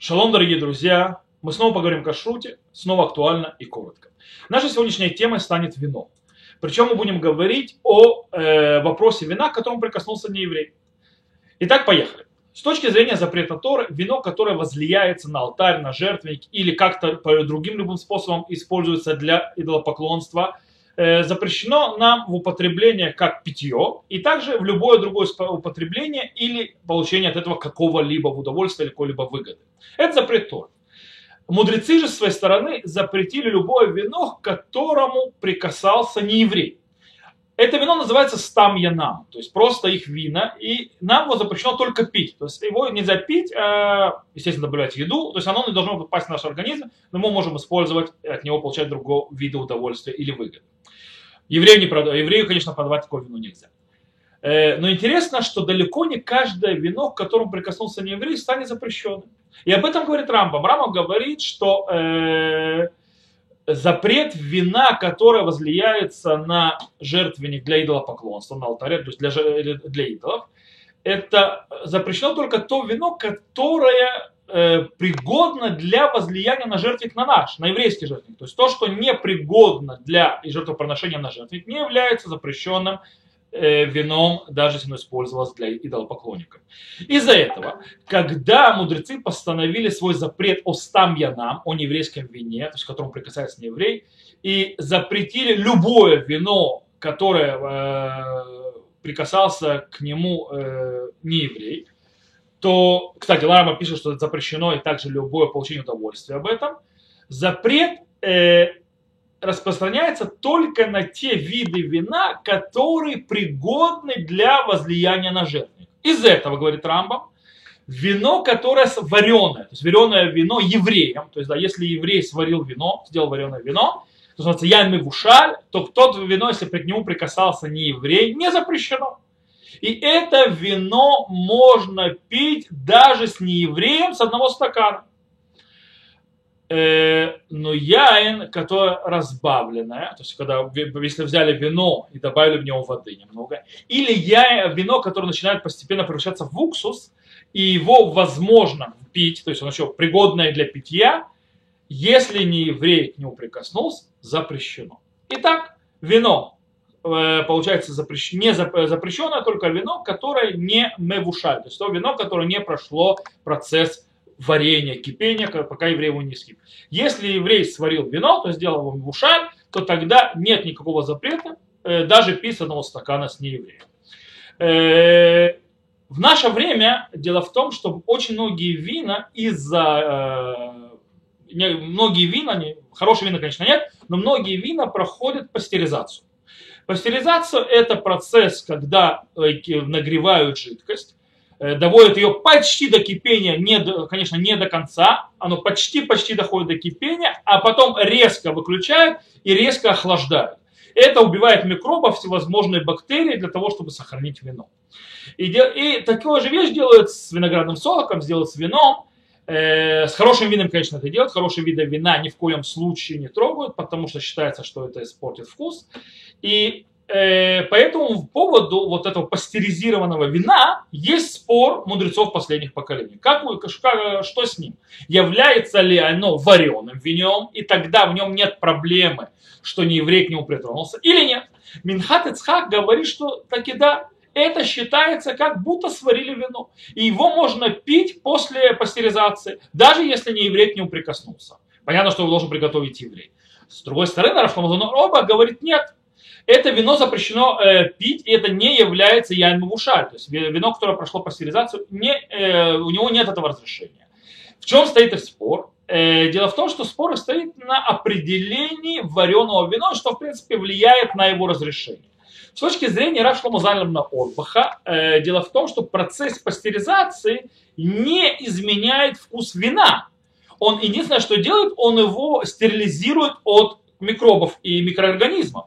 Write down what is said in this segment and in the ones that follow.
Шалом, дорогие друзья! Мы снова поговорим о кашруте, снова актуально и коротко. Наша сегодняшняя тема станет вино. Причем мы будем говорить о э, вопросе вина, к которому прикоснулся не еврей. Итак, поехали. С точки зрения запрета Торы, вино, которое возлияется на алтарь, на жертвенник или как-то по другим любым способом используется для идолопоклонства, запрещено нам в употреблении как питье и также в любое другое употребление или получение от этого какого-либо удовольствия или какой-либо выгоды. Это запрет Торы. Мудрецы же с своей стороны запретили любое вино, к которому прикасался не еврей. Это вино называется стам янам, то есть просто их вина, и нам его запрещено только пить. То есть его нельзя пить, а, естественно, добавлять еду, то есть оно не должно попасть в наш организм, но мы можем использовать, от него получать другого вида удовольствия или выгоды. Еврею, не продав... Еврею конечно, продавать такое вино нельзя. Э, но интересно, что далеко не каждое вино, к которому прикоснулся не еврей, станет запрещенным. И об этом говорит Рамбам. Рамбам говорит, что э, запрет вина, которое возлияется на жертвенник для идолопоклонства, на алтаре, то есть для, для идолов, это запрещено только то вино, которое э, пригодно для возлияния на жертвенник на наш, на еврейский жертвенник. То есть то, что не пригодно для жертвоприношения на жертвенник, не является запрещенным вином, даже если оно использовалось для идолопоклонников. Из-за этого, когда мудрецы постановили свой запрет о стамьянам, о нееврейском вине, то есть к которому прикасается нееврей, и запретили любое вино, которое э, прикасался к нему э, нееврей, то, кстати, Ларма пишет, что это запрещено и также любое получение удовольствия об этом. Запрет э, распространяется только на те виды вина, которые пригодны для возлияния на жертвенник. Из этого, говорит Рамбам, вино, которое вареное, то есть вареное вино евреям, то есть да, если еврей сварил вино, сделал вареное вино, то называется ян мевушаль, то тот вино, если к нему прикасался не еврей, не запрещено. И это вино можно пить даже с неевреем с одного стакана. Э, но яин, которое разбавленное, то есть когда, если взяли вино и добавили в него воды немного, или яин, вино, которое начинает постепенно превращаться в уксус, и его возможно пить, то есть он еще пригодное для питья, если не еврей к нему прикоснулся, запрещено. Итак, вино э, получается запрещено, не запрещенное, только вино, которое не мевушаль, то есть то вино, которое не прошло процесс варенья, кипения, пока еврей его не скип. Если еврей сварил вино, то сделал его в ушаль, то тогда нет никакого запрета э, даже писанного стакана с неевреем. Э, в наше время дело в том, что очень многие вина из-за э, многие вина, не, хорошие вина, конечно, нет, но многие вина проходят пастеризацию. Пастеризация – это процесс, когда нагревают жидкость, доводит ее почти до кипения, не до, конечно, не до конца, оно почти-почти доходит до кипения, а потом резко выключает и резко охлаждает. Это убивает микробов, всевозможные бактерии для того, чтобы сохранить вино. И, и такую же вещь делают с виноградным соком, сделают с вином. Э, с хорошим вином, конечно, это делают. Хорошие виды вина ни в коем случае не трогают, потому что считается, что это испортит вкус. И Э, по этому поводу вот этого пастеризированного вина есть спор мудрецов последних поколений. Как, что с ним? Является ли оно вареным вином, и тогда в нем нет проблемы, что не еврей к нему притронулся, или нет? Минхат Ицхак говорит, что таки да, это считается как будто сварили вино. И его можно пить после пастеризации, даже если не еврей к нему прикоснулся. Понятно, что его должен приготовить еврей. С другой стороны, Рафамазон оба говорит, нет, это вино запрещено э, пить, и это не является яйн мавушаль. То есть вино, которое прошло пастеризацию, не, э, у него нет этого разрешения. В чем стоит их спор? Э, дело в том, что спор стоит на определении вареного вина, что в принципе влияет на его разрешение. С точки зрения Рав Шлома Зальмана Орбаха, э, дело в том, что процесс пастеризации не изменяет вкус вина. Он единственное, что делает, он его стерилизирует от микробов и микроорганизмов.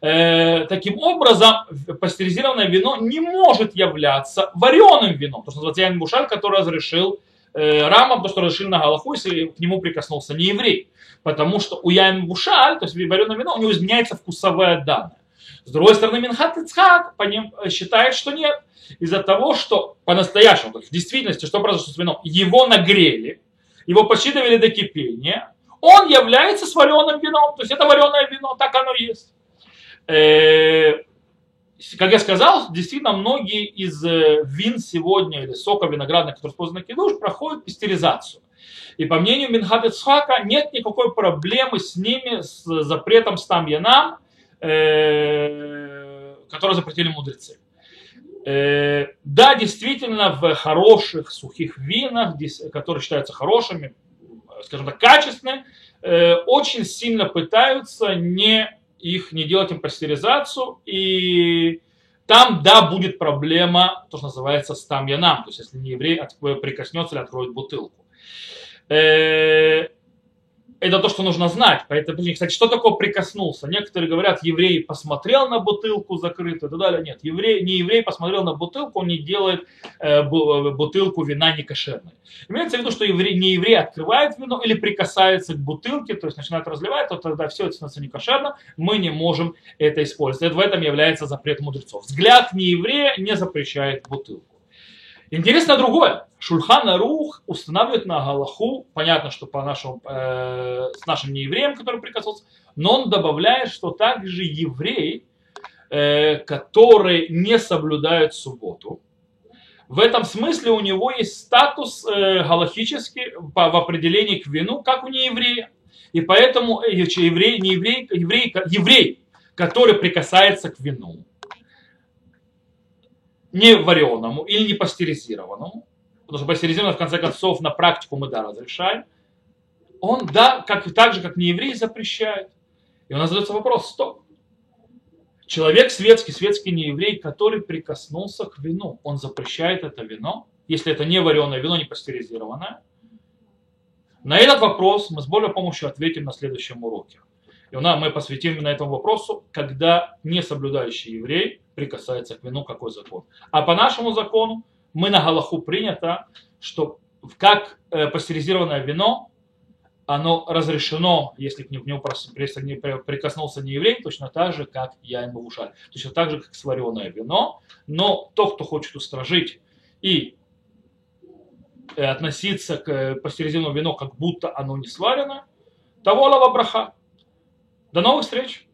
Э, таким образом, пастеризированное вино не может являться вареным вином. То, что называется Ян Бушаль, который разрешил э, Рама, то, что разрешил на Галаху, если к нему прикоснулся не еврей. Потому что у Ян Бушаль, то есть вареное вино, у него изменяется вкусовая данная. С другой стороны, Минхат Ицхак по ним э, считает, что нет. Из-за того, что по-настоящему, то есть в действительности, что произошло с вином, его нагрели, его почти довели до кипения, он является с вареным вином. То есть это вареное вино, так оно есть. Э, как я сказал, действительно многие из э, вин сегодня или сока виноградных, которые используют на кидуш, проходят пастеризацию. И по мнению Минхат Ицхака нет никакой проблемы с ними, с запретом стам янам, э, который запретили мудрецы. Да, действительно, в хороших сухих винах, которые считаются хорошими, скажем так, качественными, э, очень сильно пытаются не их не делать им пастеризацию, и там, да, будет проблема, то, что называется стамьянам, то есть если не еврей прикоснется или откроет бутылку. Э, это то, что нужно знать. Поэтому, кстати, что такое прикоснулся? Некоторые говорят, еврей посмотрел на бутылку закрытую и так далее. Нет, еврей, не еврей посмотрел на бутылку, он не делает э, бутылку вина некошерной. Имеется в виду, что еврей, не еврей открывает вино или прикасается к бутылке, то есть начинает разливать, то тогда все это становится некошерно, мы не можем это использовать. В этом является запрет мудрецов. Взгляд не еврея не запрещает бутылку. Интересно другое. Шульхан Рух устанавливает на Галаху, понятно, что по нашему, э, с нашим неевреем, который прикасался, но он добавляет, что также евреи, э, которые не соблюдают субботу, в этом смысле у него есть статус э, галахический по, в определении к вину, как у нееврея. И поэтому э, еврей, не еврей, еврей, еврей, который прикасается к вину, не вареному или не пастеризированному, потому что пастеризированное в конце концов на практику мы да разрешаем, он да, как, так же как не еврей запрещает. И у нас задается вопрос, стоп. Человек светский, светский не еврей, который прикоснулся к вину, он запрещает это вино, если это не вареное вино, не пастеризированное. На этот вопрос мы с Божьей помощью ответим на следующем уроке. И у нас мы посвятим именно этому вопросу, когда не соблюдающий еврей прикасается к вину, какой закон. А по нашему закону мы на Галаху принято, что как э, пастеризированное вино, оно разрешено, если к нему прикоснулся не еврей, точно так же, как я ему ушаль. Точно так же, как сваренное вино. Но тот, кто хочет устражить и э, относиться к пастеризированному вину, как будто оно не сварено, того лава браха. До новых встреч!